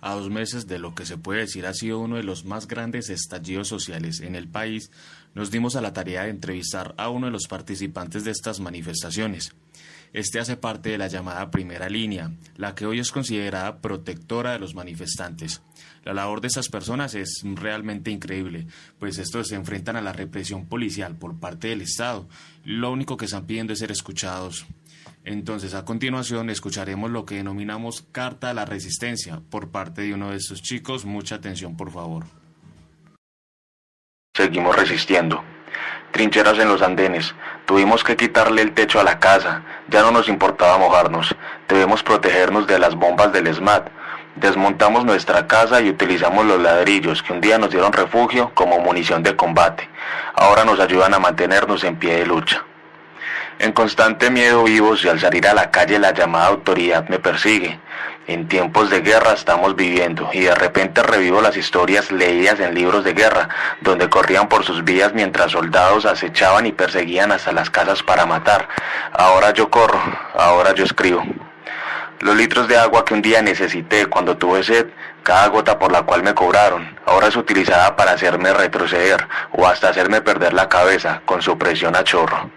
A dos meses de lo que se puede decir ha sido uno de los más grandes estallidos sociales en el país, nos dimos a la tarea de entrevistar a uno de los participantes de estas manifestaciones. Este hace parte de la llamada primera línea, la que hoy es considerada protectora de los manifestantes. La labor de estas personas es realmente increíble, pues estos se enfrentan a la represión policial por parte del Estado. Lo único que están pidiendo es ser escuchados. Entonces, a continuación, escucharemos lo que denominamos Carta a la Resistencia por parte de uno de estos chicos. Mucha atención, por favor. Seguimos resistiendo. Trincheras en los andenes. Tuvimos que quitarle el techo a la casa. Ya no nos importaba mojarnos. Debemos protegernos de las bombas del SMAT. Desmontamos nuestra casa y utilizamos los ladrillos que un día nos dieron refugio como munición de combate. Ahora nos ayudan a mantenernos en pie de lucha. En constante miedo vivos y al salir a la calle la llamada autoridad me persigue. En tiempos de guerra estamos viviendo y de repente revivo las historias leídas en libros de guerra, donde corrían por sus vías mientras soldados acechaban y perseguían hasta las casas para matar. Ahora yo corro, ahora yo escribo. Los litros de agua que un día necesité cuando tuve sed, cada gota por la cual me cobraron, ahora es utilizada para hacerme retroceder o hasta hacerme perder la cabeza con su presión a chorro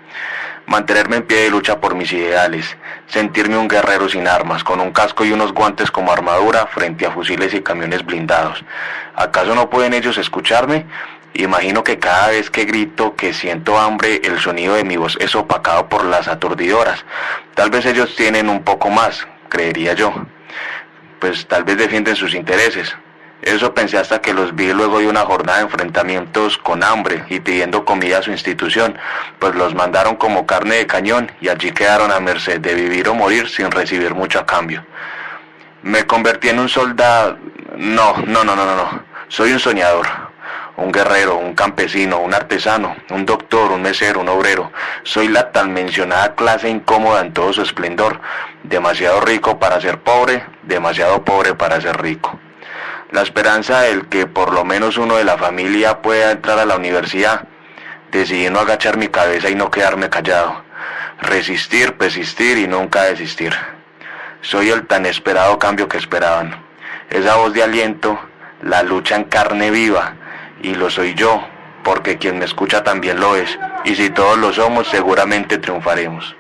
mantenerme en pie de lucha por mis ideales, sentirme un guerrero sin armas, con un casco y unos guantes como armadura frente a fusiles y camiones blindados. ¿Acaso no pueden ellos escucharme? Imagino que cada vez que grito que siento hambre, el sonido de mi voz es opacado por las aturdidoras. Tal vez ellos tienen un poco más, creería yo. Pues tal vez defienden sus intereses. Eso pensé hasta que los vi luego de una jornada de enfrentamientos con hambre y pidiendo comida a su institución, pues los mandaron como carne de cañón y allí quedaron a merced de vivir o morir sin recibir mucho a cambio. Me convertí en un soldado... No, no, no, no, no, no. Soy un soñador, un guerrero, un campesino, un artesano, un doctor, un mesero, un obrero. Soy la tan mencionada clase incómoda en todo su esplendor, demasiado rico para ser pobre, demasiado pobre para ser rico la esperanza del que por lo menos uno de la familia pueda entrar a la universidad. Decidí no agachar mi cabeza y no quedarme callado. Resistir, persistir y nunca desistir. Soy el tan esperado cambio que esperaban. Esa voz de aliento, la lucha en carne viva, y lo soy yo, porque quien me escucha también lo es, y si todos lo somos seguramente triunfaremos.